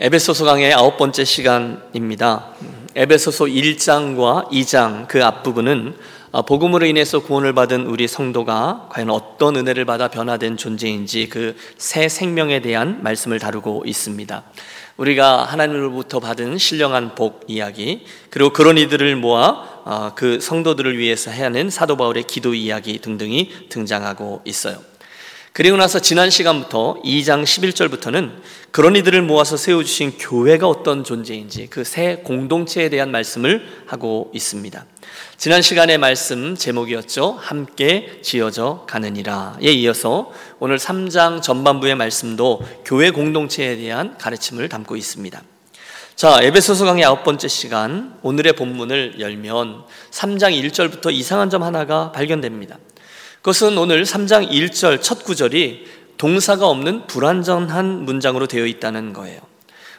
에베소서 강의 아홉 번째 시간입니다. 에베소서 1장과 2장 그 앞부분은 복음으로 인해서 구원을 받은 우리 성도가 과연 어떤 은혜를 받아 변화된 존재인지 그 새 생명에 대한 말씀을 다루고 있습니다. 우리가 하나님으로부터 받은 신령한 복 이야기 그리고 그런 이들을 모아 그 성도들을 위해서 해야 하는 사도 바울의 기도 이야기 등등이 등장하고 있어요. 그리고 나서 지난 시간부터 2장 11절부터는 그런 이들을 모아서 세워주신 교회가 어떤 존재인지 그 새 공동체에 대한 말씀을 하고 있습니다. 지난 시간의 말씀 제목이었죠. 함께 지어져 가느니라에 이어서 오늘 3장 전반부의 말씀도 교회 공동체에 대한 가르침을 담고 있습니다. 자, 에베소서 강의 아홉 번째 시간 오늘의 본문을 열면 3장 1절부터 이상한 점 하나가 발견됩니다. 그것은 오늘 3장 1절 첫 구절이 동사가 없는 불완전한 문장으로 되어 있다는 거예요.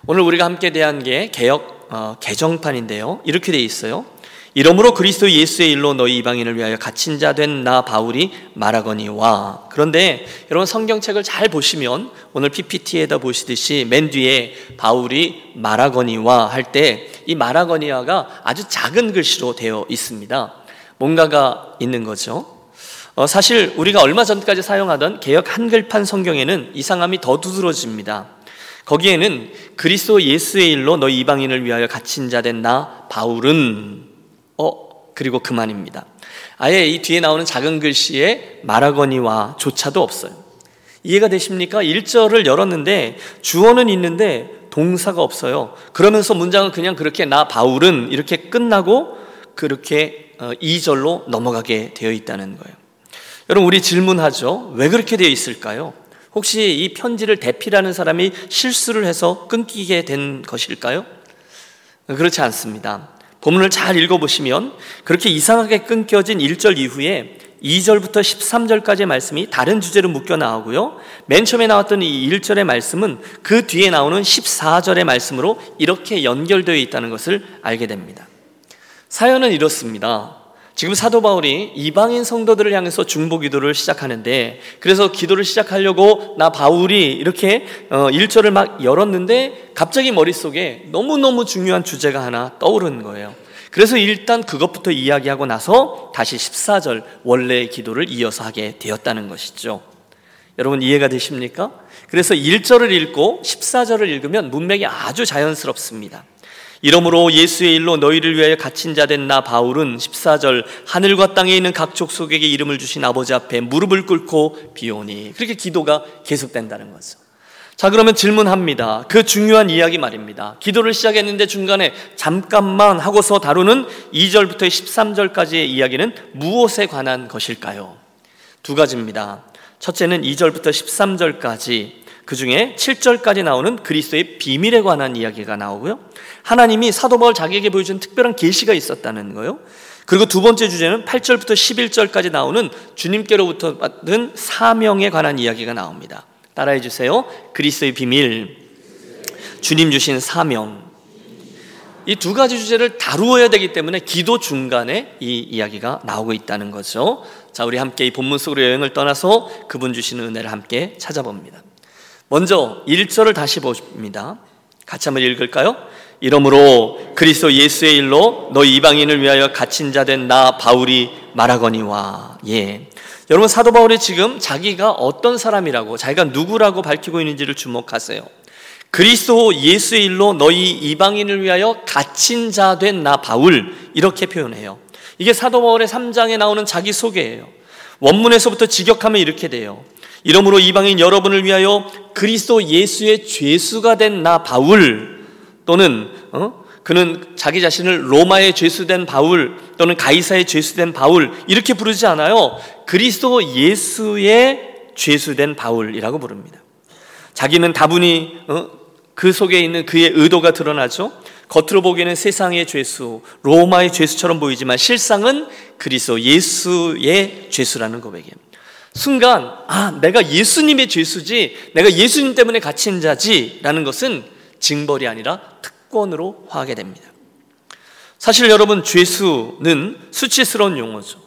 오늘 우리가 함께 대한 게 개혁 어, 개정판인데요. 이렇게 되어 있어요. 이러므로 그리스도 예수의 일로 너희 이방인을 위하여 갇힌 자 된 나 바울이 말하거니와 그런데 여러분 성경책을 잘 보시면 오늘 PPT에다 보시듯이 맨 뒤에 바울이 말하거니와 할 때 이 말하거니와가 아주 작은 글씨로 되어 있습니다. 뭔가가 있는 거죠. 어, 사실 우리가 얼마 전까지 사용하던 개혁 한글판 성경에는 이상함이 더 두드러집니다. 거기에는 그리스도 예수의 일로 너희 이방인을 위하여 갇힌 자 된 나 바울은 어 그리고 그만입니다. 아예 이 뒤에 나오는 작은 글씨에 말하거니와 조차도 없어요. 이해가 되십니까? 1절을 열었는데 주어는 있는데 동사가 없어요. 그러면서 문장은 그냥 그렇게 나 바울은 이렇게 끝나고 그렇게 2절로 어, 넘어가게 되어 있다는 거예요. 여러분 우리 질문하죠. 왜 그렇게 되어 있을까요? 혹시 이 편지를 대필하는 사람이 실수를 해서 끊기게 된 것일까요? 그렇지 않습니다. 본문을 잘 읽어보시면 그렇게 이상하게 끊겨진 1절 이후에 2절부터 13절까지의 말씀이 다른 주제로 묶여 나오고요. 맨 처음에 나왔던 이 1절의 말씀은 그 뒤에 나오는 14절의 말씀으로 이렇게 연결되어 있다는 것을 알게 됩니다. 사연은 이렇습니다. 지금 사도 바울이 이방인 성도들을 향해서 중보 기도를 시작하는데 그래서 기도를 시작하려고 나 바울이 이렇게 1절을 어, 막 열었는데 갑자기 머릿속에 너무너무 중요한 주제가 하나 떠오르는 거예요. 그래서 일단 그것부터 이야기하고 나서 다시 14절 원래의 기도를 이어서 하게 되었다는 것이죠. 여러분 이해가 되십니까? 그래서 1절을 읽고 14절을 읽으면 문맥이 아주 자연스럽습니다. 이러므로 예수의 일로 너희를 위하여 갇힌 자 된 나 바울은 14절 하늘과 땅에 있는 각 족속에게 이름을 주신 아버지 앞에 무릎을 꿇고 비오니 그렇게 기도가 계속된다는 거죠. 자 그러면 질문합니다. 그 중요한 이야기 말입니다. 기도를 시작했는데 중간에 잠깐만 하고서 다루는 2절부터 13절까지의 이야기는 무엇에 관한 것일까요? 두 가지입니다. 첫째는 2절부터 13절까지 그 중에 7절까지 나오는 그리스도의 비밀에 관한 이야기가 나오고요. 하나님이 사도 바울 자기에게 보여준 특별한 계시가 있었다는 거요. 그리고 두 번째 주제는 8절부터 11절까지 나오는 주님께로부터 받은 사명에 관한 이야기가 나옵니다. 따라해 주세요. 그리스도의 비밀, 주님 주신 사명. 이 두 가지 주제를 다루어야 되기 때문에 기도 중간에 이 이야기가 나오고 있다는 거죠. 자, 우리 함께 이 본문 속으로 여행을 떠나서 그분 주시는 은혜를 함께 찾아봅니다. 먼저 1절을 다시 보십니다. 같이 한번 읽을까요? 이러므로 그리스도 예수의 일로 너 이방인을 위하여 갇힌 자 된 나 바울이 말하거니와 예. 여러분 사도 바울이 지금 자기가 어떤 사람이라고 자기가 누구라고 밝히고 있는지를 주목하세요. 그리스도 예수의 일로 너희 이방인을 위하여 갇힌 자 된 나 바울 이렇게 표현해요. 이게 사도 바울의 3장에 나오는 자기 소개예요. 원문에서부터 직역하면 이렇게 돼요. 이러므로 이방인 여러분을 위하여 그리스도 예수의 죄수가 된 나 바울 또는 어? 그는 자기 자신을 로마의 죄수된 바울 또는 가이사의 죄수된 바울 이렇게 부르지 않아요. 그리스도 예수의 죄수된 바울이라고 부릅니다. 자기는 다분히 어? 그 속에 있는 그의 의도가 드러나죠. 겉으로 보기에는 세상의 죄수, 로마의 죄수처럼 보이지만 실상은 그리스도 예수의 죄수라는 고백입니다. 순간 아 내가 예수님의 죄수지 내가 예수님 때문에 갇힌 자지라는 것은 징벌이 아니라 특권으로 화하게 됩니다. 사실 여러분 죄수는 수치스러운 용어죠.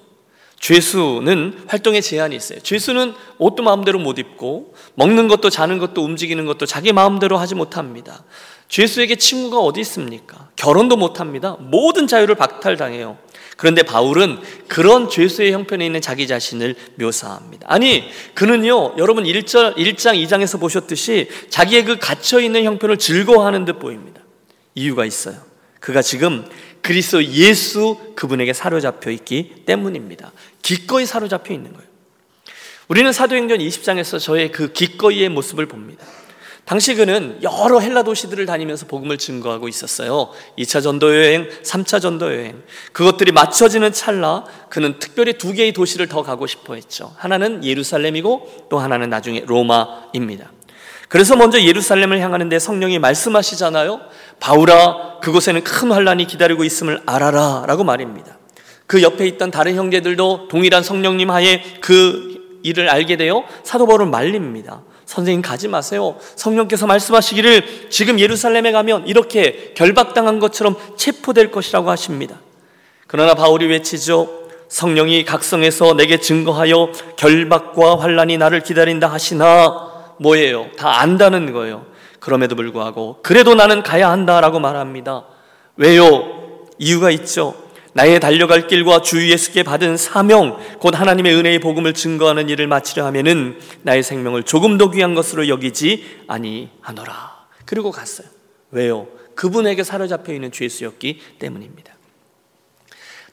죄수는 활동에 제한이 있어요. 죄수는 옷도 마음대로 못 입고 먹는 것도 자는 것도 움직이는 것도 자기 마음대로 하지 못합니다. 죄수에게 친구가 어디 있습니까? 결혼도 못 합니다. 모든 자유를 박탈당해요. 그런데 바울은 그런 죄수의 형편에 있는 자기 자신을 묘사합니다. 아니, 그는요, 여러분 1절, 1장, 2장에서 보셨듯이 자기의 그 갇혀있는 형편을 즐거워하는 듯 보입니다. 이유가 있어요. 그가 지금 그리스도 예수 그분에게 사로잡혀 있기 때문입니다. 기꺼이 사로잡혀 있는 거예요. 우리는 사도행전 20장에서 저의 그 기꺼이의 모습을 봅니다. 당시 그는 여러 헬라 도시들을 다니면서 복음을 증거하고 있었어요. 2차 전도 여행, 3차 전도 여행. 그것들이 맞춰지는 찰나 그는 특별히 두 개의 도시를 더 가고 싶어 했죠. 하나는 예루살렘이고 또 하나는 나중에 로마입니다. 그래서 먼저 예루살렘을 향하는데 성령이 말씀하시잖아요. 바울아, 그곳에는 큰 환란이 기다리고 있음을 알아라 라고 말입니다. 그 옆에 있던 다른 형제들도 동일한 성령님 하에 그 일을 알게 되어 사도 바울을 말립니다. 선생님 가지 마세요. 성령께서 말씀하시기를 지금 예루살렘에 가면 이렇게 결박당한 것처럼 체포될 것이라고 하십니다. 그러나 바울이 외치죠. 성령이 각성해서 내게 증거하여 결박과 환란이 나를 기다린다 하시나 뭐예요? 다 안다는 거예요. 그럼에도 불구하고 그래도 나는 가야 한다라고 말합니다. 왜요? 이유가 있죠. 나의 달려갈 길과 주 예수께 받은 사명, 곧 하나님의 은혜의 복음을 증거하는 일을 마치려 하면은 나의 생명을 조금 더 귀한 것으로 여기지 아니하노라. 그리고 갔어요. 왜요? 그분에게 사로잡혀 있는 죄수였기 때문입니다.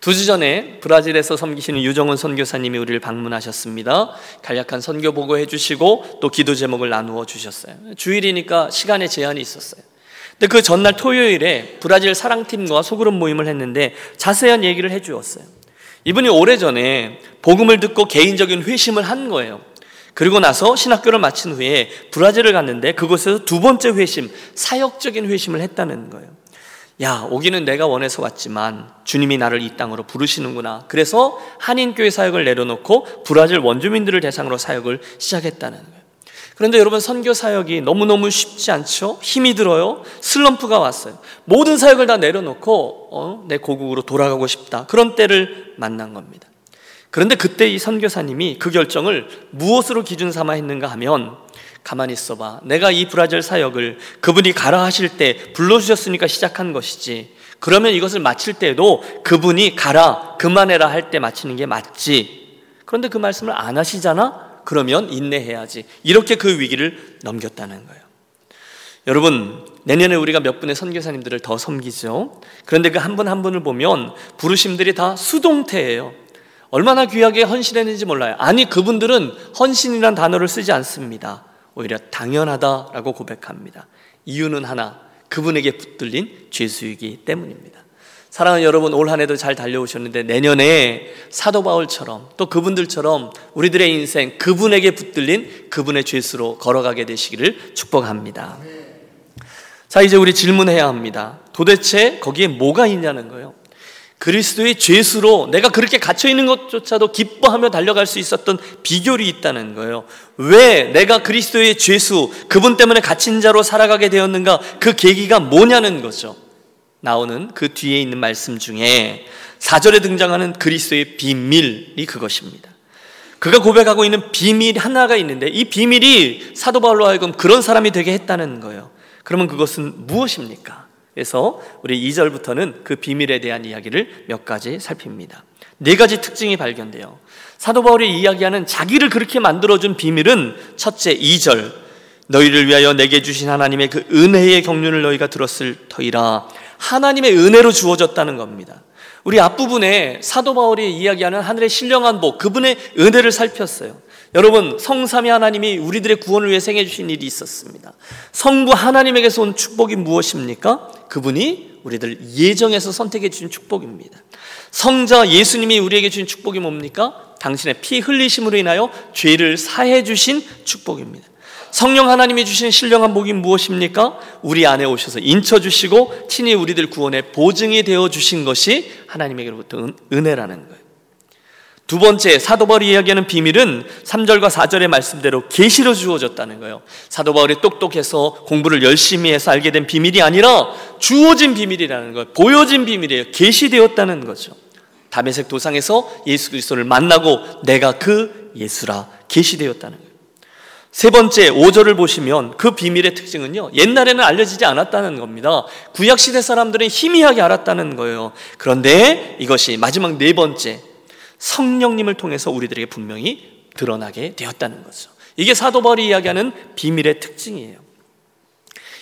두 주 전에 브라질에서 섬기시는 유정훈 선교사님이 우리를 방문하셨습니다. 간략한 선교 보고해 주시고 또 기도 제목을 나누어 주셨어요. 주일이니까 시간에 제한이 있었어요. 근데 그 전날 토요일에 브라질 사랑팀과 소그룹 모임을 했는데 자세한 얘기를 해 주었어요. 이분이 오래전에 복음을 듣고 개인적인 회심을 한 거예요. 그리고 나서 신학교를 마친 후에 브라질을 갔는데 그곳에서 두 번째 회심, 사역적인 회심을 했다는 거예요. 야, 오기는 내가 원해서 왔지만 주님이 나를 이 땅으로 부르시는구나. 그래서 한인교회 사역을 내려놓고 브라질 원주민들을 대상으로 사역을 시작했다는 거예요. 그런데 여러분 선교 사역이 너무너무 쉽지 않죠? 힘이 들어요. 슬럼프가 왔어요. 모든 사역을 다 내려놓고 어, 내 고국으로 돌아가고 싶다. 그런 때를 만난 겁니다. 그런데 그때 이 선교사님이 그 결정을 무엇으로 기준 삼아 했는가 하면 가만히 있어봐. 내가 이 브라질 사역을 그분이 가라 하실 때 불러주셨으니까 시작한 것이지. 그러면 이것을 마칠 때도 그분이 가라, 그만해라 할 때 마치는 게 맞지. 그런데 그 말씀을 안 하시잖아? 그러면 인내해야지. 이렇게 그 위기를 넘겼다는 거예요. 여러분, 내년에 우리가 몇 분의 선교사님들을 더 섬기죠. 그런데 그 한분한 분을 보면 부르심들이 다 수동태예요. 얼마나 귀하게 헌신했는지 몰라요. 아니, 그분들은 헌신이란 단어를 쓰지 않습니다. 오히려 당연하다라고 고백합니다. 이유는 하나, 그분에게 붙들린 죄수이기 때문입니다. 사랑하는 여러분, 올 한 해도 잘 달려오셨는데 내년에 사도 바울처럼 또 그분들처럼 우리들의 인생 그분에게 붙들린 그분의 죄수로 걸어가게 되시기를 축복합니다. 자, 이제 우리 질문해야 합니다. 도대체 거기에 뭐가 있냐는 거예요. 그리스도의 죄수로 내가 그렇게 갇혀 있는 것조차도 기뻐하며 달려갈 수 있었던 비결이 있다는 거예요. 왜 내가 그리스도의 죄수, 그분 때문에 갇힌 자로 살아가게 되었는가? 그 계기가 뭐냐는 거죠. 나오는 그 뒤에 있는 말씀 중에 4절에 등장하는 그리스도의 비밀이 그것입니다. 그가 고백하고 있는 비밀 하나가 있는데 이 비밀이 사도 바울로 하여금 그런 사람이 되게 했다는 거예요. 그러면 그것은 무엇입니까? 그래서 우리 2절부터는 그 비밀에 대한 이야기를 몇 가지 살핍니다. 네 가지 특징이 발견돼요. 사도 바울이 이야기하는 자기를 그렇게 만들어준 비밀은 첫째 2절 너희를 위하여 내게 주신 하나님의 그 은혜의 경륜을 너희가 들었을 터이라 하나님의 은혜로 주어졌다는 겁니다. 우리 앞부분에 사도 바울이 이야기하는 하늘의 신령한 복, 그분의 은혜를 살폈어요. 여러분, 성삼위 하나님이 우리들의 구원을 위해 생해 주신 일이 있었습니다. 성부 하나님에게서 온 축복이 무엇입니까? 그분이 우리들 예정에서 선택해 주신 축복입니다. 성자 예수님이 우리에게 주신 축복이 뭡니까? 당신의 피 흘리심으로 인하여 죄를 사해 주신 축복입니다. 성령 하나님이 주신 신령한 복이 무엇입니까? 우리 안에 오셔서 인쳐 주시고 친히 우리들 구원의 보증이 되어 주신 것이 하나님에게로부터 은혜라는 거예요. 두 번째 사도 바울이 이야기하는 비밀은 3절과 4절의 말씀대로 계시로 주어졌다는 거예요. 사도 바울이 똑똑해서 공부를 열심히 해서 알게 된 비밀이 아니라 주어진 비밀이라는 거예요. 보여진 비밀이에요. 계시되었다는 거죠. 다메섹 도상에서 예수 그리스도를 만나고 내가 그 예수라 계시되었다는 거예요. 세 번째 5절을 보시면 그 비밀의 특징은요. 옛날에는 알려지지 않았다는 겁니다. 구약 시대 사람들은 희미하게 알았다는 거예요. 그런데 이것이 마지막 네 번째 성령님을 통해서 우리들에게 분명히 드러나게 되었다는 거죠. 이게 사도 바울이 이야기하는 비밀의 특징이에요.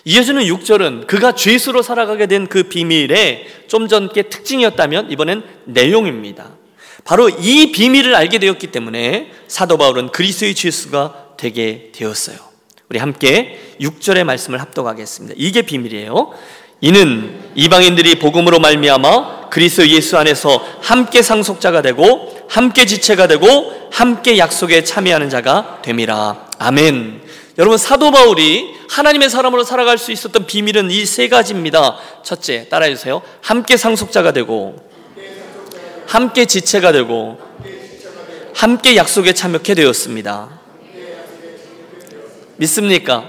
이어지는 6절은 그가 죄수로 살아가게 된 그 비밀의 좀 전께 특징이었다면 이번엔 내용입니다. 바로 이 비밀을 알게 되었기 때문에 사도 바울은 그리스의 죄수가 되게 되었어요. 우리 함께 6절의 말씀을 합독하겠습니다. 이게 비밀이에요. 이는 이방인들이 복음으로 말미암아 그리스도 예수 안에서 함께 상속자가 되고 함께 지체가 되고 함께 약속에 참여하는 자가 됨이라. 아멘. 여러분 사도 바울이 하나님의 사람으로 살아갈 수 있었던 비밀은 이 세 가지입니다. 첫째, 따라해 주세요. 함께 상속자가 되고 함께 지체가 되고 함께 약속에 참여하게 되었습니다. 믿습니까?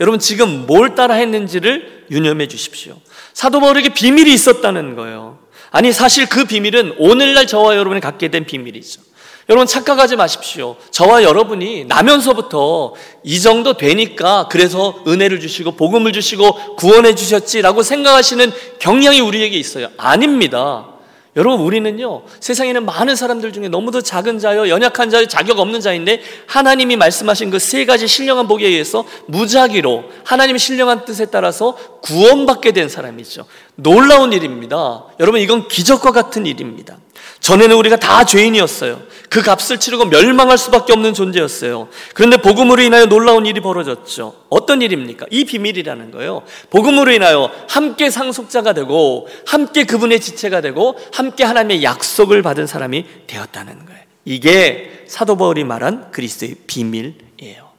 여러분 지금 뭘 따라 했는지를 유념해 주십시오. 사도 바울에게 비밀이 있었다는 거예요. 아니 사실 그 비밀은 오늘날 저와 여러분이 갖게 된 비밀이죠. 여러분 착각하지 마십시오. 저와 여러분이 나면서부터 이 정도 되니까 그래서 은혜를 주시고 복음을 주시고 구원해 주셨지라고 생각하시는 경향이 우리에게 있어요. 아닙니다. 여러분 우리는요 세상에는 많은 사람들 중에 너무도 작은 자요 연약한 자요 자격 없는 자인데 하나님이 말씀하신 그 세 가지 신령한 복에 의해서 무작위로 하나님의 신령한 뜻에 따라서 구원받게 된 사람이죠. 놀라운 일입니다. 여러분 이건 기적과 같은 일입니다 전에는 우리가 다 죄인이었어요 그 값을 치르고 멸망할 수밖에 없는 존재였어요. 그런데 복음으로 인하여 놀라운 일이 벌어졌죠. 어떤 일입니까? 이 비밀이라는 거예요. 복음으로 인하여 함께 상속자가 되고 함께 그분의 지체가 되고 함께 하나님의 약속을 받은 사람이 되었다는 거예요. 이게 사도 바울이 말한 그리스도의 비밀이에요.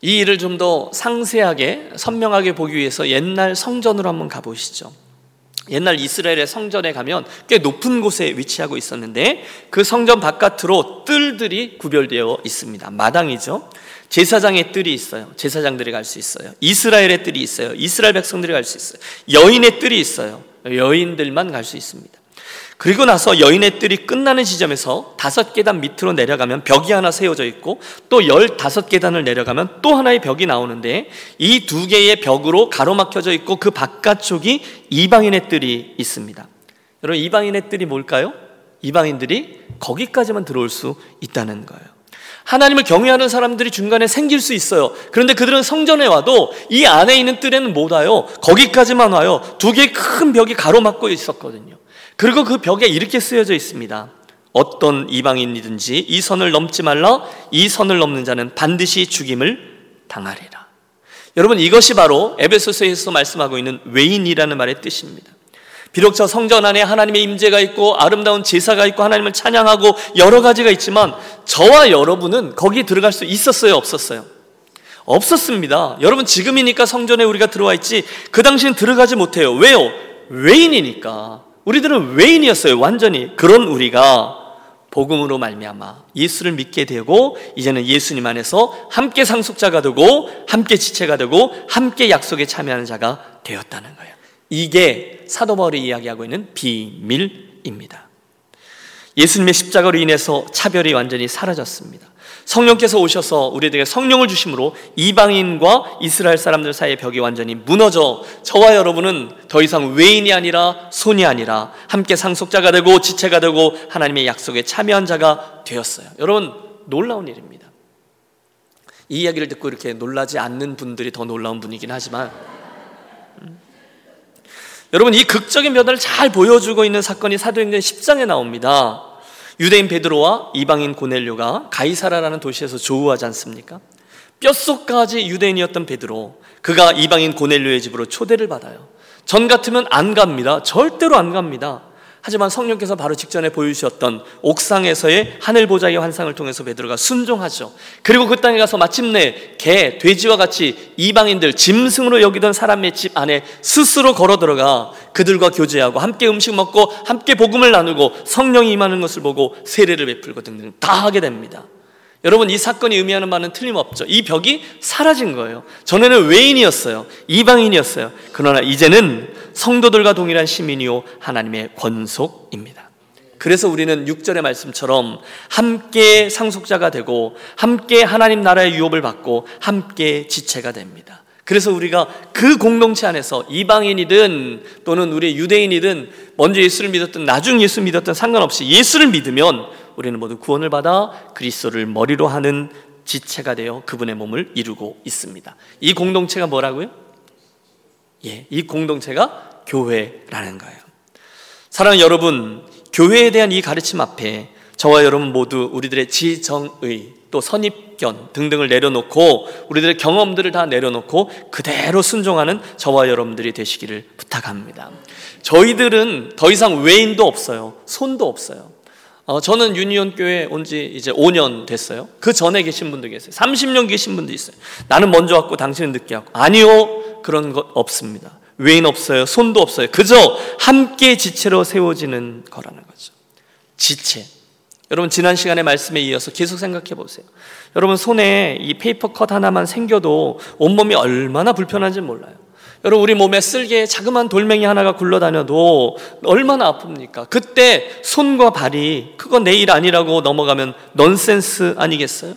이 일을 좀 더 상세하게 선명하게 보기 위해서 옛날 성전으로 한번 가보시죠. 옛날 이스라엘의 성전에 가면 꽤 높은 곳에 위치하고 있었는데 그 성전 바깥으로 뜰들이 구별되어 있습니다. 마당이죠. 제사장의 뜰이 있어요. 제사장들이 갈 수 있어요. 이스라엘의 뜰이 있어요. 이스라엘 백성들이 갈 수 있어요. 여인의 뜰이 있어요. 여인들만 갈 수 있습니다. 그리고 나서 여인의 뜰이 끝나는 지점에서 다섯 계단 밑으로 내려가면 벽이 하나 세워져 있고 또 열다섯 계단을 내려가면 또 하나의 벽이 나오는데 이 두 개의 벽으로 가로막혀져 있고 그 바깥쪽이 이방인의 뜰이 있습니다. 여러분 이방인의 뜰이 뭘까요? 이방인들이 거기까지만 들어올 수 있다는 거예요. 하나님을 경외하는 사람들이 중간에 생길 수 있어요. 그런데 그들은 성전에 와도 이 안에 있는 뜰에는 못 와요. 거기까지만 와요. 두 개의 큰 벽이 가로막고 있었거든요. 그리고 그 벽에 이렇게 쓰여져 있습니다. 어떤 이방인이든지 이 선을 넘지 말라 이 선을 넘는 자는 반드시 죽임을 당하리라. 여러분 이것이 바로 에베소서에서 말씀하고 있는 외인이라는 말의 뜻입니다. 비록 저 성전 안에 하나님의 임재가 있고 아름다운 제사가 있고 하나님을 찬양하고 여러 가지가 있지만 저와 여러분은 거기 들어갈 수 있었어요, 없었어요? 없었습니다. 여러분 지금이니까 성전에 우리가 들어와 있지 그 당시엔 들어가지 못해요. 왜요? 외인이니까. 우리들은 외인이었어요. 완전히 그런 우리가 복음으로 말미암아 예수를 믿게 되고 이제는 예수님 안에서 함께 상속자가 되고 함께 지체가 되고 함께 약속에 참여하는 자가 되었다는 거예요. 이게 사도 바울이 이야기하고 있는 비밀입니다. 예수님의 십자가로 인해서 차별이 완전히 사라졌습니다. 성령께서 오셔서 우리에게 성령을 주심으로 이방인과 이스라엘 사람들 사이의 벽이 완전히 무너져 저와 여러분은 더 이상 외인이 아니라 손이 아니라 함께 상속자가 되고 지체가 되고 하나님의 약속에 참여한 자가 되었어요. 여러분 놀라운 일입니다. 이 이야기를 듣고 이렇게 놀라지 않는 분들이 더 놀라운 분이긴 하지만 음. 여러분 이 극적인 변화를 잘 보여주고 있는 사건이 사도행전 10장에 나옵니다. 유대인 베드로와 이방인 고넬료가 가이사라라는 도시에서 조우하지 않습니까? 뼛속까지 유대인이었던 베드로, 그가 이방인 고넬료의 집으로 초대를 받아요. 전 같으면 안 갑니다. 절대로 안 갑니다. 하지만 성령께서 바로 직전에 보여주셨던 옥상에서의 하늘 보좌의 환상을 통해서 베드로가 순종하죠. 그리고 그 땅에 가서 마침내 개, 돼지와 같이 이방인들 짐승으로 여기던 사람의 집 안에 스스로 걸어 들어가 그들과 교제하고 함께 음식 먹고 함께 복음을 나누고 성령이 임하는 것을 보고 세례를 베풀고 등등 다 하게 됩니다. 여러분 이 사건이 의미하는 바는 틀림없죠. 이 벽이 사라진 거예요. 전에는 외인이었어요. 이방인이었어요. 그러나 이제는 성도들과 동일한 시민이요 하나님의 권속입니다. 그래서 우리는 6절의 말씀처럼 함께 상속자가 되고 함께 하나님 나라의 유업을 받고 함께 지체가 됩니다. 그래서 우리가 그 공동체 안에서 이방인이든 또는 우리 유대인이든 먼저 예수를 믿었든 나중 예수 믿었든 상관없이 예수를 믿으면 우리는 모두 구원을 받아 그리스도를 머리로 하는 지체가 되어 그분의 몸을 이루고 있습니다. 이 공동체가 뭐라고요? 예, 이 공동체가 교회라는 거예요. 사랑하는 여러분, 교회에 대한 이 가르침 앞에 저와 여러분 모두 우리들의 지정의 또 선입 견 등등을 내려놓고 우리들의 경험들을 다 내려놓고 그대로 순종하는 저와 여러분들이 되시기를 부탁합니다. 저희들은 더 이상 외인도 없어요. 손도 없어요. 어, 저는 유니온 교회 온 지 이제 5년 됐어요. 그 전에 계신 분도 계세요. 30년 계신 분도 있어요. 나는 먼저 왔고 당신은 늦게 왔고. 아니요. 그런 것 없습니다. 외인 없어요. 손도 없어요. 그저 함께 지체로 세워지는 거라는 거죠. 지체. 여러분 지난 시간의 말씀에 이어서 계속 생각해 보세요. 여러분 손에 이 paper cut 하나만 생겨도 온몸이 얼마나 불편한지 몰라요. 여러분 우리 몸에 쓸개 자그마한 돌멩이 하나가 굴러다녀도 얼마나 아픕니까? 그때 손과 발이 그거 내 일 아니라고 넘어가면 넌센스 아니겠어요?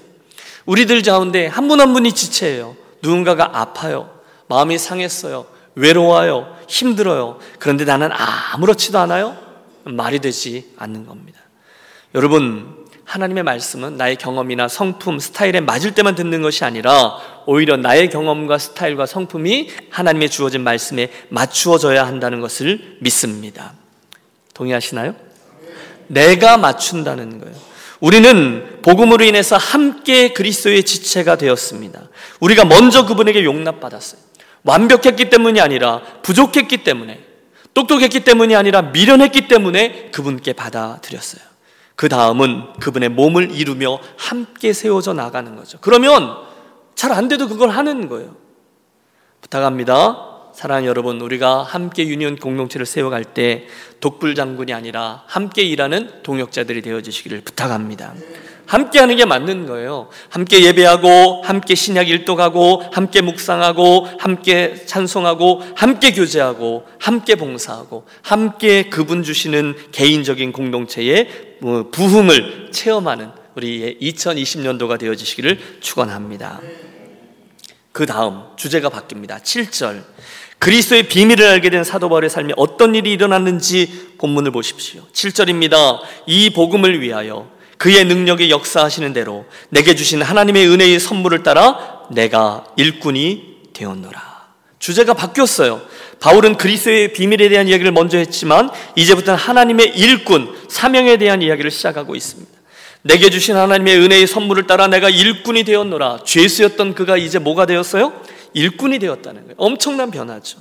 우리들 가운데 한 분 한 분이 지체예요. 누군가가 아파요. 마음이 상했어요. 외로워요. 힘들어요. 그런데 나는 아무렇지도 않아요? 말이 되지 않는 겁니다. 여러분, 하나님의 말씀은 나의 경험이나 성품, 스타일에 맞을 때만 듣는 것이 아니라 오히려 나의 경험과 스타일과 성품이 하나님의 주어진 말씀에 맞추어져야 한다는 것을 믿습니다. 동의하시나요? 내가 맞춘다는 거예요. 우리는 복음으로 인해서 함께 그리스도의 지체가 되었습니다. 우리가 먼저 그분에게 용납받았어요. 완벽했기 때문이 아니라 부족했기 때문에 똑똑했기 때문이 아니라 미련했기 때문에 그분께 받아들였어요. 그 다음은 그분의 몸을 이루며 함께 세워져 나가는 거죠. 그러면 잘 안 돼도 그걸 하는 거예요. 부탁합니다. 사랑하는 여러분, 우리가 함께 유니온 공동체를 세워갈 때 독불 장군이 아니라 함께 일하는 동역자들이 되어 주시기를 부탁합니다. 함께 하는 게 맞는 거예요. 함께 예배하고, 함께 신약 일독하고, 함께 묵상하고, 함께 찬송하고, 함께 교제하고, 함께 봉사하고, 함께 그분 주시는 개인적인 공동체의 뭐 부흥을 체험하는 우리의 2020년도가 되어지시기를 축원합니다. 그 다음 주제가 바뀝니다. 7절. 그리스도의 비밀을 알게 된 사도 바울의 삶에 어떤 일이 일어났는지 본문을 보십시오. 7절입니다. 이 복음을 위하여 그의 능력이 역사하시는 대로 내게 주신 하나님의 은혜의 선물을 따라 내가 일꾼이 되었노라. 주제가 바뀌었어요. 바울은 그리스도의 비밀에 대한 이야기를 먼저 했지만 이제부터는 하나님의 일꾼, 사명에 대한 이야기를 시작하고 있습니다. 내게 주신 하나님의 은혜의 선물을 따라 내가 일꾼이 되었노라. 죄수였던 그가 이제 뭐가 되었어요? 일꾼이 되었다는 거예요. 엄청난 변화죠.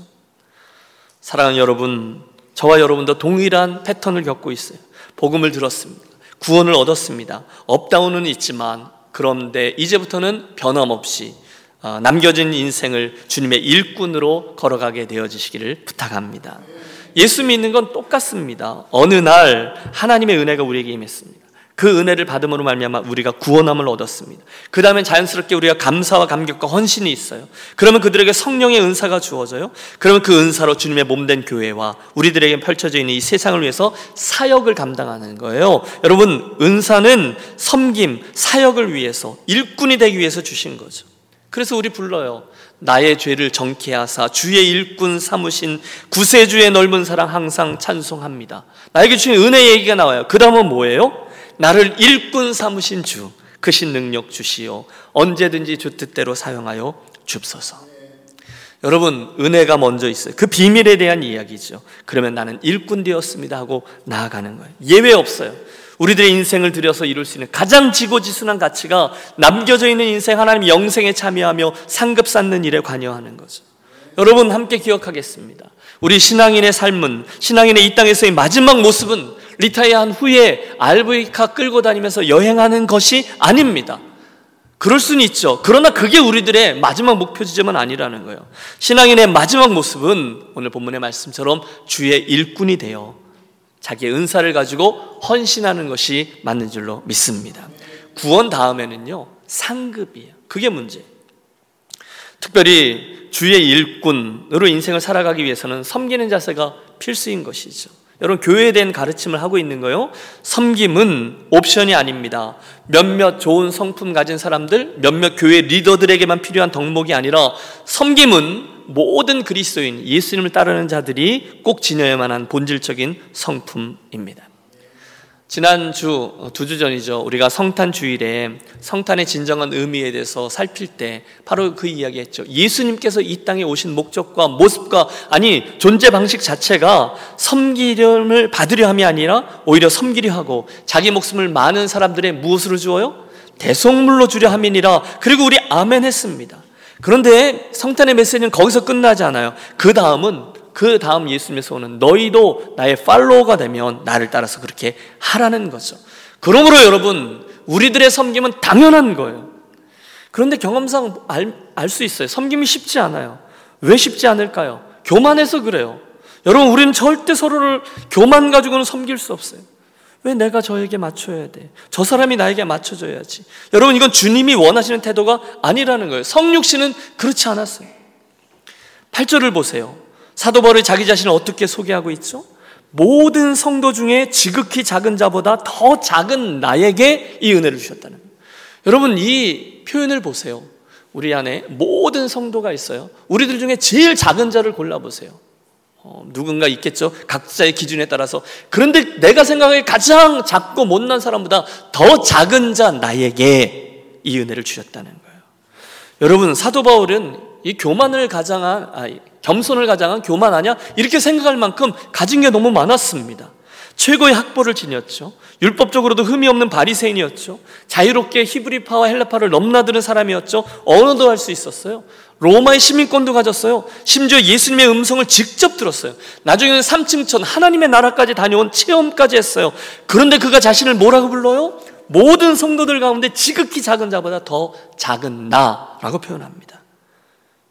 사랑하는 여러분, 저와 여러분도 동일한 패턴을 겪고 있어요. 복음을 들었습니다. 구원을 얻었습니다. 업다운은 있지만 그런데 이제부터는 변함없이 어, 남겨진 인생을 주님의 일꾼으로 걸어가게 되어지시기를 부탁합니다. 예수 믿는 건 똑같습니다. 어느 날 하나님의 은혜가 우리에게 임했습니다. 그 은혜를 받음으로 말미암아 우리가 구원함을 얻었습니다. 그 다음에 자연스럽게 우리가 감사와 감격과 헌신이 있어요. 그러면 그들에게 성령의 은사가 주어져요. 그러면 그 은사로 주님의 몸된 교회와 우리들에게 펼쳐져 있는 이 세상을 위해서 사역을 감당하는 거예요. 여러분 은사는 섬김, 사역을 위해서 일꾼이 되기 위해서 주신 거죠. 그래서 우리 불러요. 나의 죄를 정케 하사 주의 일꾼 삼으신 구세주의 넓은 사랑 항상 찬송합니다. 나에게 주신 은혜 얘기가 나와요. 그 다음은 뭐예요? 나를 일꾼 삼으신 주, 크신 능력 주시오. 언제든지 주 뜻대로 사용하여 줍소서. 여러분, 은혜가 먼저 있어요. 그 비밀에 대한 이야기죠. 그러면 나는 일꾼 되었습니다 하고 나아가는 거예요. 예외 없어요. 우리들의 인생을 들여서 이룰 수 있는 가장 지고지순한 가치가 남겨져 있는 인생 하나님 영생에 참여하며 상급 쌓는 일에 관여하는 거죠. 여러분 함께 기억하겠습니다. 우리 신앙인의 삶은 신앙인의 이 땅에서의 마지막 모습은 retire한 후에 RV car 끌고 다니면서 여행하는 것이 아닙니다. 그럴 수는 있죠. 그러나 그게 우리들의 마지막 목표 지점은 아니라는 거예요. 신앙인의 마지막 모습은 오늘 본문의 말씀처럼 주의 일꾼이 되어 자기의 은사를 가지고 헌신하는 것이 맞는 줄로 믿습니다. 구원 다음에는요, 상급이에요. 그게 문제. 특별히 주의 일꾼으로 인생을 살아가기 위해서는 섬기는 자세가 필수인 것이죠. 여러분 교회에 대한 가르침을 하고 있는 거요. 섬김은 옵션이 아닙니다. 몇몇 좋은 성품 가진 사람들, 몇몇 교회 리더들에게만 필요한 덕목이 아니라 섬김은 모든 그리스도인 예수님을 따르는 자들이 꼭 지녀야만 한 본질적인 성품입니다. 지난주 어, 두주 전이죠. 우리가 성탄 주일에 성탄의 진정한 의미에 대해서 살필 때 바로 그 이야기 했죠. 예수님께서 이 땅에 오신 목적과 모습과 아니 존재 방식 자체가 섬기름을 받으려 함이 아니라 오히려 섬기려 하고 자기 목숨을 많은 사람들의 무엇으로 주어요? 대속물로 주려 함이니라. 그리고 우리 아멘 했습니다. 그런데 성탄의 메시지는 거기서 끝나지 않아요. 그 다음은 그 다음 예수님의 소원은 너희도 나의 팔로워가 되면 나를 따라서 그렇게 하라는 거죠. 그러므로 여러분, 우리들의 섬김은 당연한 거예요. 그런데 경험상 알 수 있어요. 섬김이 쉽지 않아요. 왜 쉽지 않을까요? 교만해서 그래요. 여러분, 우리는 절대 서로를 교만 가지고는 섬길 수 없어요. 왜 내가 저에게 맞춰야 돼? 저 사람이 나에게 맞춰줘야지. 여러분, 이건 주님이 원하시는 태도가 아니라는 거예요. 성육 씨는 그렇지 않았어요. 8절을 보세요. 사도 바울이 자기 자신을 어떻게 소개하고 있죠? 모든 성도 중에 지극히 작은 자보다 더 작은 나에게 이 은혜를 주셨다는. 여러분 이 표현을 보세요. 우리 안에 모든 성도가 있어요. 우리들 중에 제일 작은 자를 골라보세요. 어, 누군가 있겠죠. 각자의 기준에 따라서. 그런데 내가 생각하기에 가장 작고 못난 사람보다 더 작은 자 나에게 이 은혜를 주셨다는 거예요. 여러분 사도 바울은 이 교만을 가장한 아, 겸손을 가장한 교만하냐 이렇게 생각할 만큼 가진 게 너무 많았습니다. 최고의 학벌을 지녔죠. 율법적으로도 흠이 없는 바리새인이었죠. 자유롭게 히브리파와 헬라파를 넘나드는 사람이었죠. 언어도 할 수 있었어요. 로마의 시민권도 가졌어요. 심지어 예수님의 음성을 직접 들었어요. 나중에는 3층천 하나님의 나라까지 다녀온 체험까지 했어요. 그런데 그가 자신을 뭐라고 불러요? 모든 성도들 가운데 지극히 작은 자보다 더 작은 나라고 표현합니다.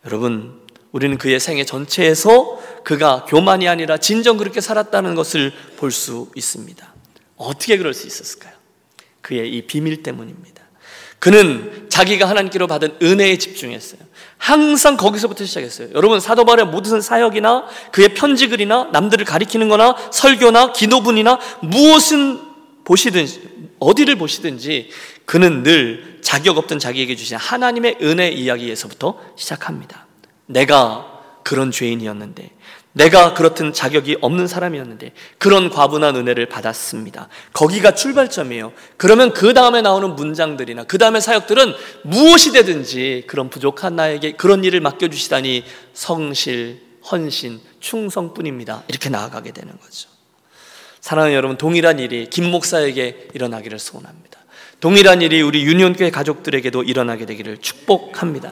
여러분, 우리는 그의 생애 전체에서 그가 교만이 아니라 진정 그렇게 살았다는 것을 볼 수 있습니다. 어떻게 그럴 수 있었을까요? 그의 이 비밀 때문입니다. 그는 자기가 하나님께로 받은 은혜에 집중했어요. 항상 거기서부터 시작했어요. 여러분 사도 바울의 모든 사역이나 그의 편지글이나 남들을 가리키는 거나 설교나 기도문이나 무엇은 보시든지 어디를 보시든지 그는 늘 자격 없던 자기에게 주신 하나님의 은혜 이야기에서부터 시작합니다. 내가 그런 죄인이었는데, 내가 그렇든 자격이 없는 사람이었는데, 그런 과분한 은혜를 받았습니다. 거기가 출발점이에요. 그러면 그 다음에 나오는 문장들이나 그 다음에 사역들은 무엇이 되든지 그런 부족한 나에게 그런 일을 맡겨주시다니 성실, 헌신, 충성뿐입니다. 이렇게 나아가게 되는 거죠. 사랑하는 여러분, 동일한 일이 김 목사에게 일어나기를 소원합니다. 동일한 일이 우리 유니온교회 가족들에게도 일어나게 되기를 축복합니다.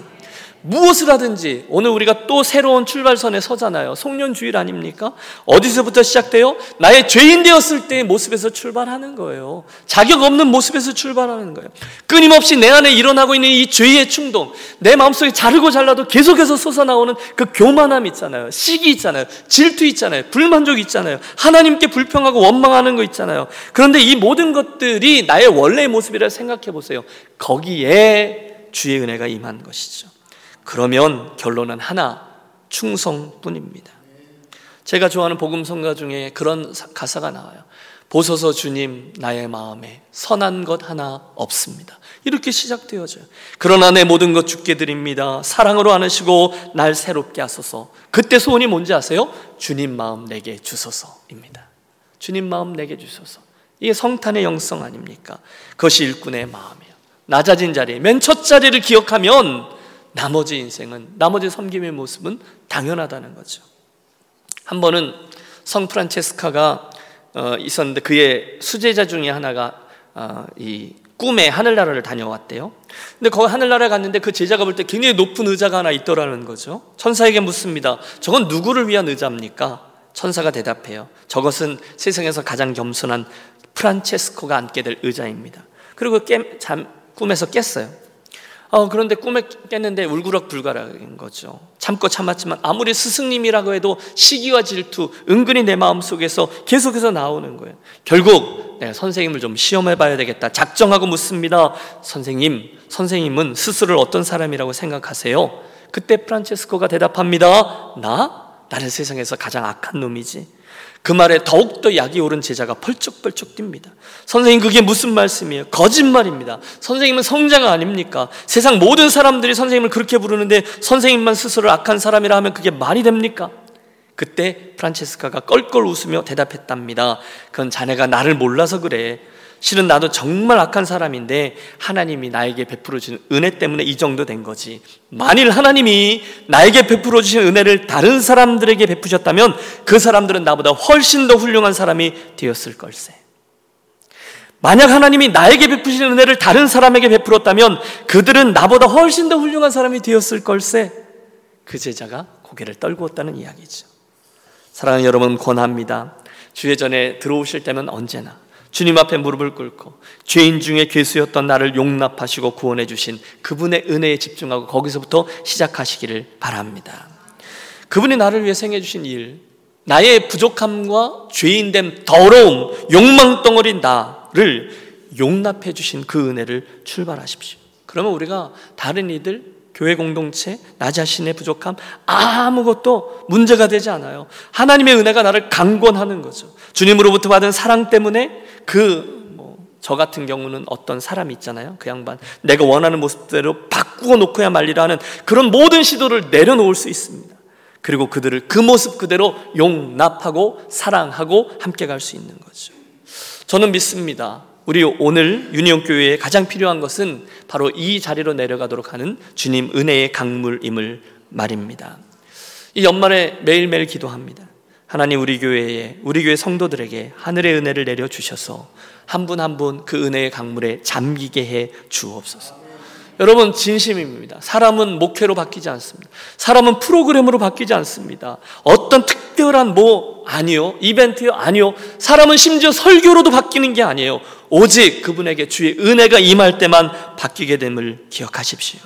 무엇을 하든지 오늘 우리가 또 새로운 출발선에 서잖아요. 송년주일 아닙니까? 어디서부터 시작돼요? 나의 죄인 되었을 때의 모습에서 출발하는 거예요. 자격 없는 모습에서 출발하는 거예요. 끊임없이 내 안에 일어나고 있는 이 죄의 충동, 내 마음속에 자르고 잘라도 계속해서 솟아나오는 그 교만함 있잖아요. 시기 있잖아요. 질투 있잖아요. 불만족 있잖아요. 하나님께 불평하고 원망하는 거 있잖아요. 그런데 이 모든 것들이 나의 원래의 모습이라 생각해 보세요. 거기에 주의 은혜가 임한 것이죠. 그러면 결론은 하나, 충성뿐입니다. 제가 좋아하는 복음 성가 중에 그런 가사가 나와요. 보소서 주님 나의 마음에 선한 것 하나 없습니다. 이렇게 시작되어져요. 그러나 내 모든 것 주께 드립니다. 사랑으로 안으시고 날 새롭게 하소서. 그때 소원이 뭔지 아세요? 주님 마음 내게 주소서입니다. 주님 마음 내게 주소서. 이게 성탄의 영성 아닙니까? 그것이 일꾼의 마음이에요. 낮아진 자리, 맨 첫 자리를 기억하면 나머지 인생은 나머지 섬김의 모습은 당연하다는 거죠. 한 번은 성 프란체스카가 어, 있었는데 그의 수제자 중에 하나가 어, 이 꿈에 하늘나라를 다녀왔대요. 근데 거기 하늘나라에 갔는데 그 제자가 볼 때 굉장히 높은 의자가 하나 있더라는 거죠. 천사에게 묻습니다. 저건 누구를 위한 의자입니까? 천사가 대답해요. 저것은 세상에서 가장 겸손한 프란체스코가 앉게 될 의자입니다. 그리고 깨, 잠, 꿈에서 깼어요. 어, 그런데 꿈에 깼는데 울그락 불가락인 거죠. 참고 참았지만 아무리 스승님이라고 해도 시기와 질투, 은근히 내 마음 속에서 계속해서 나오는 거예요. 결국 내가 선생님을 좀 시험해 봐야 되겠다. 작정하고 묻습니다. 선생님, 선생님은 스스로를 어떤 사람이라고 생각하세요? 그때 프란체스코가 대답합니다. 나? 나는 세상에서 가장 악한 놈이지. 그 말에 더욱더 약이 오른 제자가 펄쩍펄쩍 뜁니다. 선생님, 그게 무슨 말씀이에요? 거짓말입니다. 선생님은 성자가 아닙니까? 세상 모든 사람들이 선생님을 그렇게 부르는데 선생님만 스스로 악한 사람이라 하면 그게 말이 됩니까? 그때 프란체스카가 껄껄 웃으며 대답했답니다. 그건 자네가 나를 몰라서 그래. 실은 나도 정말 악한 사람인데 하나님이 나에게 베풀어 주는 은혜 때문에 이 정도 된 거지. 만일 하나님이 나에게 베풀어 주신 은혜를 다른 사람들에게 베푸셨다면 그 사람들은 나보다 훨씬 더 훌륭한 사람이 되었을 걸세. 만약 하나님이 나에게 베푸신 은혜를 다른 사람에게 베풀었다면 그들은 나보다 훨씬 더 훌륭한 사람이 되었을 걸세. 그 제자가 고개를 떨구었다는 이야기죠. 사랑하는 여러분 권합니다. 주의 전에 들어오실 때면 언제나 주님 앞에 무릎을 꿇고 죄인 중에 괴수였던 나를 용납하시고 구원해 주신 그분의 은혜에 집중하고 거기서부터 시작하시기를 바랍니다. 그분이 나를 위해 생해 주신 일, 나의 부족함과 죄인됨, 더러움, 욕망 덩어리 나를 용납해 주신 그 은혜를 출발하십시오. 그러면 우리가 다른 이들 교회 공동체, 나 자신의 부족함 아무것도 문제가 되지 않아요. 하나님의 은혜가 나를 강권하는 거죠. 주님으로부터 받은 사랑 때문에 그 뭐 저 같은 경우는 어떤 사람이 있잖아요. 그 양반 내가 원하는 모습대로 바꾸어 놓고야 말리라 는 그런 모든 시도를 내려놓을 수 있습니다. 그리고 그들을 그 모습 그대로 용납하고 사랑하고 함께 갈 수 있는 거죠. 저는 믿습니다. 우리 오늘 유니온 교회에 가장 필요한 것은 바로 이 자리로 내려가도록 하는 주님 은혜의 강물임을 말입니다. 이 연말에 매일매일 기도합니다. 하나님 우리 교회에 우리 교회 성도들에게 하늘의 은혜를 내려 주셔서 한 분 한 분 그 은혜의 강물에 잠기게 해 주옵소서. 여러분 진심입니다. 사람은 목회로 바뀌지 않습니다. 사람은 프로그램으로 바뀌지 않습니다. 어떤 특별한 뭐 아니요. 이벤트요 아니요. 사람은 심지어 설교로도 바뀌는 게 아니에요. 오직 그분에게 주의 은혜가 임할 때만 바뀌게 됨을 기억하십시오.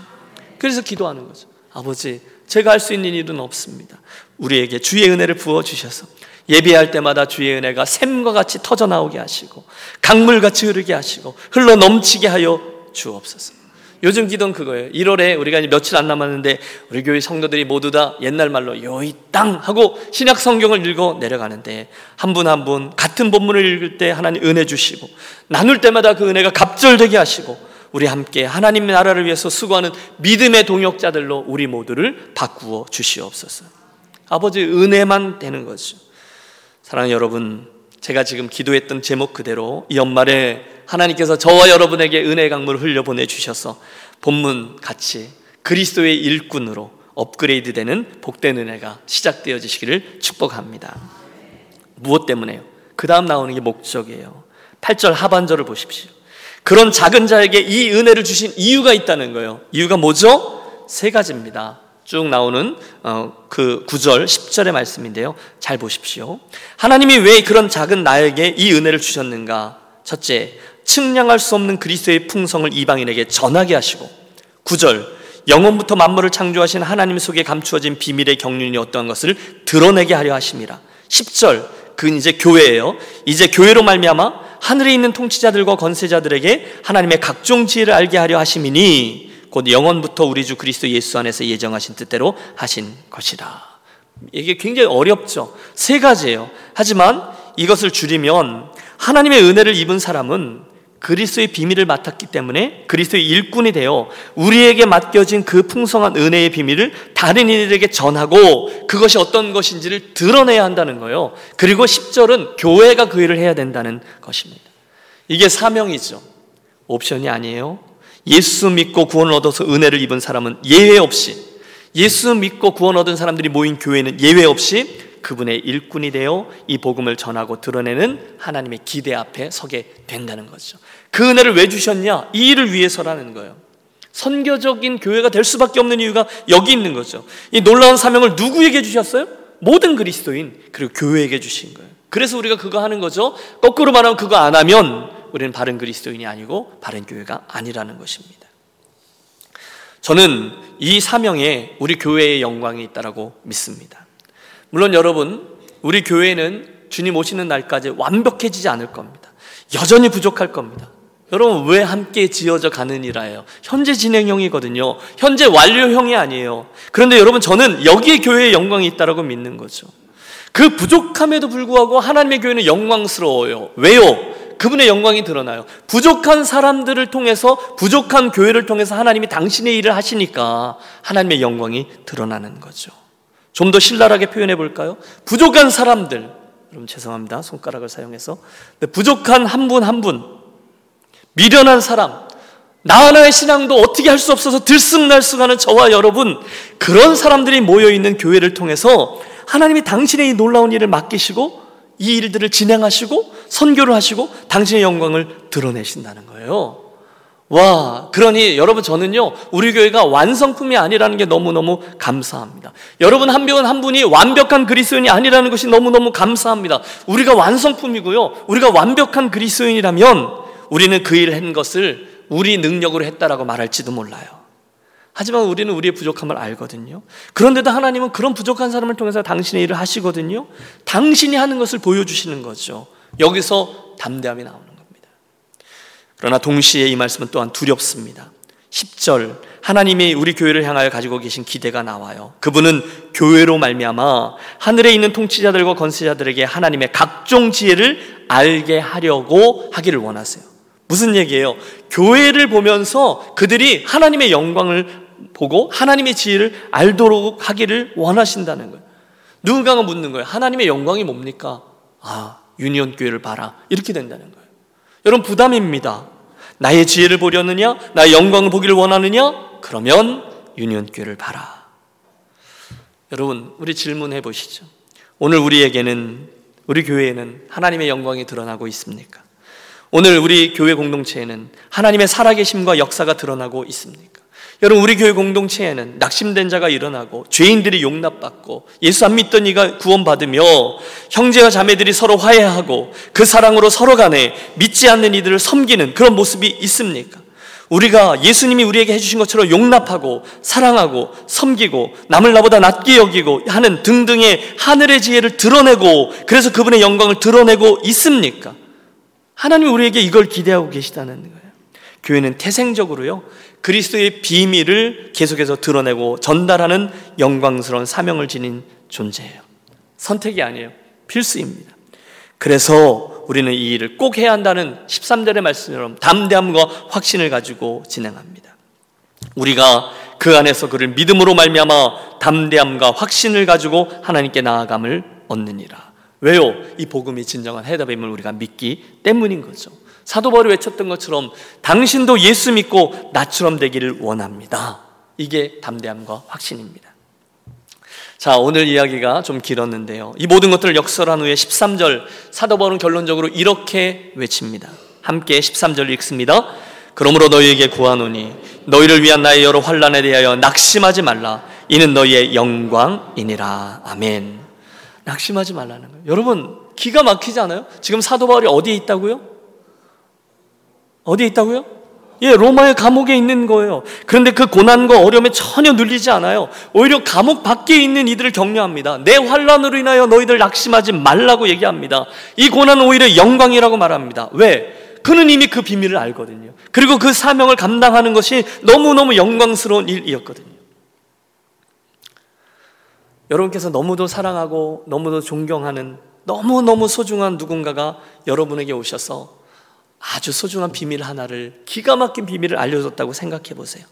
그래서 기도하는 거죠. 아버지, 제가 할 수 있는 일은 없습니다. 우리에게 주의 은혜를 부어 주셔서 예배할 때마다 주의 은혜가 샘과 같이 터져 나오게 하시고 강물같이 흐르게 하시고 흘러 넘치게 하여 주옵소서. 요즘 기도는 그거예요. 1월에 우리가 이제 며칠 안 남았는데 우리 교회 성도들이 모두 다 옛날 말로 요이 땅 하고 신약 성경을 읽어 내려가는데 한 분 한 분 같은 본문을 읽을 때 하나님 은혜 주시고 나눌 때마다 그 은혜가 갑절되게 하시고 우리 함께 하나님의 나라를 위해서 수고하는 믿음의 동역자들로 우리 모두를 바꾸어 주시옵소서. 아버지 은혜만 되는 거죠. 사랑하는 여러분, 제가 지금 기도했던 제목 그대로 이 연말에 하나님께서 저와 여러분에게 은혜 강물을 흘려 보내 주셔서 본문 같이 그리스도의 일꾼으로 업그레이드 되는 복된 은혜가 시작되어지시기를 축복합니다. 무엇 때문에요? 그 다음 나오는 게 목적이에요. 8절 하반절을 보십시오. 그런 작은 자에게 이 은혜를 주신 이유가 있다는 거예요. 이유가 뭐죠? 세 가지입니다. 쭉 나오는 어, 그 9절, 10절의 말씀인데요. 잘 보십시오. 하나님이 왜 그런 작은 나에게 이 은혜를 주셨는가? 첫째, 측량할 수 없는 그리스도의 풍성을 이방인에게 전하게 하시고 9절, 영원부터 만물을 창조하신 하나님 속에 감추어진 비밀의 경륜이 어떠한 것을 드러내게 하려 하심이라. 10절, 그건 이제 교회예요. 이제 교회로 말미암아 하늘에 있는 통치자들과 권세자들에게 하나님의 각종 지혜를 알게 하려 하심이니 곧 영원부터 우리 주 그리스도 예수 안에서 예정하신 뜻대로 하신 것이라. 이게 굉장히 어렵죠. 세 가지예요. 하지만 이것을 줄이면 하나님의 은혜를 입은 사람은 그리스도의 비밀을 맡았기 때문에 그리스도의 일꾼이 되어 우리에게 맡겨진 그 풍성한 은혜의 비밀을 다른 이들에게 전하고 그것이 어떤 것인지를 드러내야 한다는 거예요. 그리고 10절은 교회가 그 일을 해야 된다는 것입니다. 이게 사명이죠. 옵션이 아니에요. 예수 믿고 구원을 얻어서 은혜를 입은 사람은 예외 없이 예수 믿고 구원 얻은 사람들이 모인 교회는 예외 없이 그분의 일꾼이 되어 이 복음을 전하고 드러내는 하나님의 기대 앞에 서게 된다는 거죠. 그 은혜를 왜 주셨냐? 이 일을 위해서라는 거예요. 선교적인 교회가 될 수밖에 없는 이유가 여기 있는 거죠. 이 놀라운 사명을 누구에게 주셨어요? 모든 그리스도인 그리고 교회에게 주신 거예요. 그래서 우리가 그거 하는 거죠. 거꾸로 말하면 그거 안 하면 우리는 바른 그리스도인이 아니고 바른 교회가 아니라는 것입니다. 저는 이 사명에 우리 교회의 영광이 있다라고 믿습니다. 물론 여러분, 우리 교회는 주님 오시는 날까지 완벽해지지 않을 겁니다. 여전히 부족할 겁니다. 여러분 왜 함께 지어져 가느니라예요. 현재 진행형이거든요. 현재 완료형이 아니에요. 그런데 여러분 저는 여기에 교회의 영광이 있다라고 믿는 거죠. 그 부족함에도 불구하고 하나님의 교회는 영광스러워요. 왜요? 그분의 영광이 드러나요. 부족한 사람들을 통해서 부족한 교회를 통해서 하나님이 당신의 일을 하시니까 하나님의 영광이 드러나는 거죠. 좀 더 신랄하게 표현해 볼까요? 부족한 사람들, 여러분 죄송합니다. 손가락을 사용해서 부족한 한 분 한 분, 미련한 사람, 나 하나의 신앙도 어떻게 할 수 없어서 들쑥날쑥하는 저와 여러분 그런 사람들이 모여 있는 교회를 통해서 하나님이 당신의 이 놀라운 일을 맡기시고 이 일들을 진행하시고 선교를 하시고 당신의 영광을 드러내신다는 거예요. 와, 그러니 여러분 저는요, 우리 교회가 완성품이 아니라는 게 너무너무 감사합니다. 여러분 한분한 분이 완벽한 그리스도인이 아니라는 것이 너무너무 감사합니다. 우리가 완성품이고요, 우리가 완벽한 그리스도인이라면 우리는 그 일을 한 것을 우리 능력으로 했다라고 말할지도 몰라요. 하지만 우리는 우리의 부족함을 알거든요. 그런데도 하나님은 그런 부족한 사람을 통해서 당신의 일을 하시거든요. 당신이 하는 것을 보여주시는 거죠. 여기서 담대함이 나오는 겁니다. 그러나 동시에 이 말씀은 또한 두렵습니다. 10절 하나님이 우리 교회를 향하여 가지고 계신 기대가 나와요. 그분은 교회로 말미암아 하늘에 있는 통치자들과 건세자들에게 하나님의 각종 지혜를 알게 하려고 하기를 원하세요. 무슨 얘기예요? 교회를 보면서 그들이 하나님의 영광을 보고 하나님의 지혜를 알도록 하기를 원하신다는 거예요. 누군가가 묻는 거예요. 하나님의 영광이 뭡니까? 아, 유니온 교회를 봐라. 이렇게 된다는 거예요. 여러분 부담입니다. 나의 지혜를 보려느냐? 나의 영광을 보기를 원하느냐? 그러면 유니온 교회를 봐라. 여러분, 우리 질문해 보시죠. 오늘 우리에게는 우리 교회에는 하나님의 영광이 드러나고 있습니까? 오늘 우리 교회 공동체에는 하나님의 살아계심과 역사가 드러나고 있습니까? 여러분 우리 교회 공동체에는 낙심된 자가 일어나고 죄인들이 용납받고 예수 안 믿던 이가 구원받으며 형제와 자매들이 서로 화해하고 그 사랑으로 서로 간에 믿지 않는 이들을 섬기는 그런 모습이 있습니까? 우리가 예수님이 우리에게 해주신 것처럼 용납하고 사랑하고 섬기고 남을 나보다 낮게 여기고 하는 등등의 하늘의 지혜를 드러내고 그래서 그분의 영광을 드러내고 있습니까? 하나님이 우리에게 이걸 기대하고 계시다는 거예요. 교회는 태생적으로요, 그리스도의 비밀을 계속해서 드러내고 전달하는 영광스러운 사명을 지닌 존재예요. 선택이 아니에요. 필수입니다. 그래서 우리는 이 일을 꼭 해야 한다는 13절의 말씀처럼 담대함과 확신을 가지고 진행합니다. 우리가 그 안에서 그를 믿음으로 말미암아 담대함과 확신을 가지고 하나님께 나아감을 얻느니라. 왜요? 이 복음이 진정한 해답임을 우리가 믿기 때문인 거죠. 사도 바울이 외쳤던 것처럼 당신도 예수 믿고 나처럼 되기를 원합니다. 이게 담대함과 확신입니다. 자, 오늘 이야기가 좀 길었는데요. 이 모든 것들을 역설한 후에 13절 사도 바울은 결론적으로 이렇게 외칩니다. 함께 13절 읽습니다. 그러므로 너희에게 구하노니 너희를 위한 나의 여러 환란에 대하여 낙심하지 말라. 이는 너희의 영광이니라. 아멘. 낙심하지 말라는 거예요. 여러분 기가 막히지 않아요? 지금 사도 바울이 어디에 있다고요? 어디에 있다고요? 예, 로마의 감옥에 있는 거예요. 그런데 그 고난과 어려움에 전혀 눌리지 않아요. 오히려 감옥 밖에 있는 이들을 격려합니다. 내 환란으로 인하여 너희들 낙심하지 말라고 얘기합니다. 이 고난은 오히려 영광이라고 말합니다. 왜? 그는 이미 그 비밀을 알거든요. 그리고 그 사명을 감당하는 것이 너무너무 영광스러운 일이었거든요. 여러분께서 너무도 사랑하고 너무도 존경하는 너무너무 소중한 누군가가 여러분에게 오셔서 아주 소중한 비밀 하나를 기가 막힌 비밀을 알려줬다고 생각해 보세요.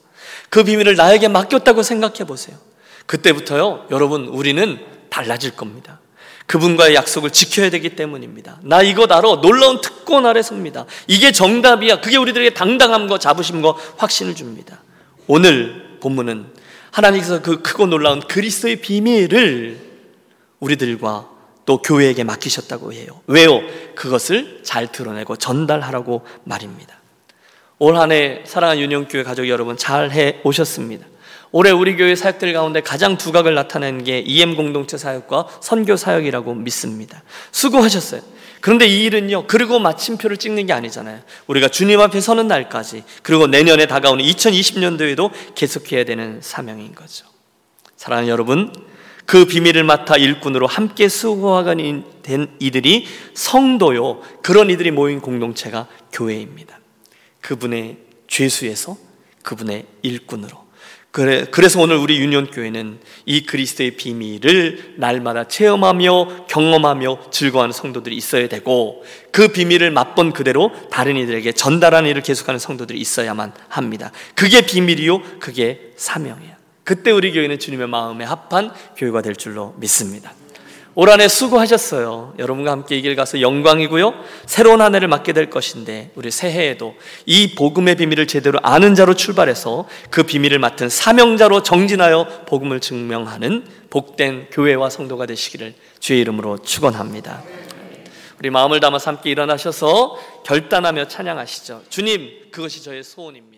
그 비밀을 나에게 맡겼다고 생각해 보세요. 그때부터요, 여러분, 우리는 달라질 겁니다. 그분과의 약속을 지켜야 되기 때문입니다. 나 이것 알아. 놀라운 특권 아래 섭니다. 이게 정답이야. 그게 우리들에게 당당함과 자부심과 확신을 줍니다. 오늘 본문은 하나님께서 그 크고 놀라운 그리스도의 비밀을 우리들과 또 교회에게 맡기셨다고 해요. 왜요? 그것을 잘 드러내고 전달하라고 말입니다. 올 한 해 사랑하는 유년교회 가족 여러분 잘 해 오셨습니다. 올해 우리 교회 사역들 가운데 가장 두각을 나타낸 게 EM 공동체 사역과 선교 사역이라고 믿습니다. 수고하셨어요. 그런데 이 일은요, 그리고 마침표를 찍는 게 아니잖아요. 우리가 주님 앞에 서는 날까지, 그리고 내년에 다가오는 2020년도에도 계속해야 되는 사명인 거죠. 사랑하는 여러분, 그 비밀을 맡아 일꾼으로 함께 수고하는 된 이들이 성도요, 그런 이들이 모인 공동체가 교회입니다. 그분의 죄수에서 그분의 일꾼으로. 그래, 그래서 오늘 우리 유년교회는 이 그리스도의 비밀을 날마다 체험하며 경험하며 즐거워하는 성도들이 있어야 되고 그 비밀을 맛본 그대로 다른 이들에게 전달하는 일을 계속하는 성도들이 있어야만 합니다. 그게 비밀이요, 그게 사명이에요. 그때 우리 교회는 주님의 마음에 합한 교회가 될 줄로 믿습니다. 올 한해 수고하셨어요. 여러분과 함께 이 길 가서 영광이고요. 새로운 한 해를 맞게 될 것인데 우리 새해에도 이 복음의 비밀을 제대로 아는 자로 출발해서 그 비밀을 맡은 사명자로 정진하여 복음을 증명하는 복된 교회와 성도가 되시기를 주의 이름으로 축원합니다. 우리 마음을 담아서 함께 일어나셔서 결단하며 찬양하시죠. 주님, 그것이 저의 소원입니다.